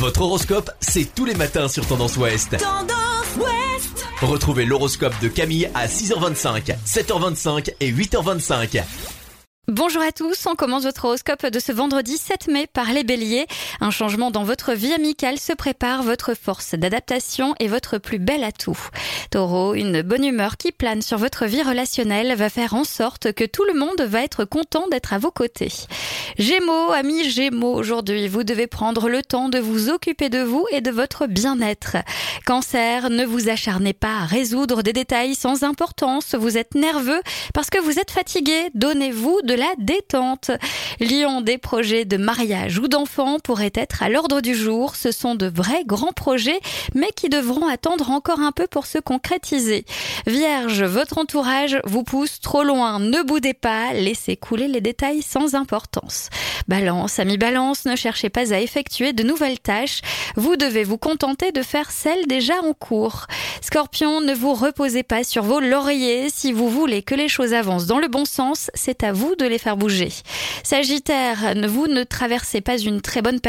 Votre horoscope, c'est tous les matins sur Tendance Ouest. Tendance Ouest Retrouvez l'horoscope de Camille à 6h25, 7h25 et 8h25. Bonjour à tous, on commence votre horoscope de ce vendredi 7 mai par les béliers. Un changement dans votre vie amicale se prépare, votre force d'adaptation et votre plus bel atout. Taureau, une bonne humeur qui plane sur votre vie relationnelle va faire en sorte que tout le monde va être content d'être à vos côtés. Gémeaux, amis Gémeaux, aujourd'hui vous devez prendre le temps de vous occuper de vous et de votre bien-être. Cancer, ne vous acharnez pas à résoudre des détails sans importance, vous êtes nerveux parce que vous êtes fatigué, donnez-vous de la détente. Lion, des projets de mariage ou d'enfants pourraient être à l'ordre du jour. Ce sont de vrais grands projets, mais qui devront attendre encore un peu pour se concrétiser. Vierge, votre entourage vous pousse trop loin. Ne boudez pas, laissez couler les détails sans importance. Balance, ami Balance, ne cherchez pas à effectuer de nouvelles tâches. Vous devez vous contenter de faire celles déjà en cours. Scorpion, ne vous reposez pas sur vos lauriers. Si vous voulez que les choses avancent dans le bon sens, c'est à vous de les faire bouger. Sagittaire, vous ne traversez pas une très bonne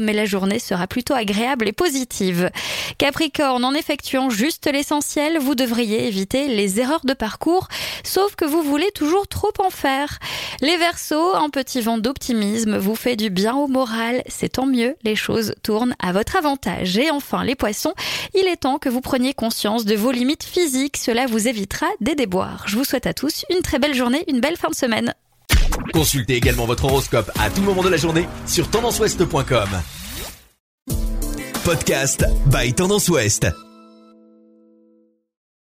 mais la journée sera plutôt agréable et positive. Capricorne, en effectuant juste l'essentiel, vous devriez éviter les erreurs de parcours, sauf que vous voulez toujours trop en faire. Les Verseaux, un petit vent d'optimisme vous fait du bien au moral, c'est tant mieux, les choses tournent à votre avantage. Et enfin, les Poissons, il est temps que vous preniez conscience de vos limites physiques, cela vous évitera des déboires. Je vous souhaite à tous une très belle journée, une belle fin de semaine. Consultez également votre horoscope à tout moment de la journée sur tendanceouest.com. Podcast by Tendance Ouest.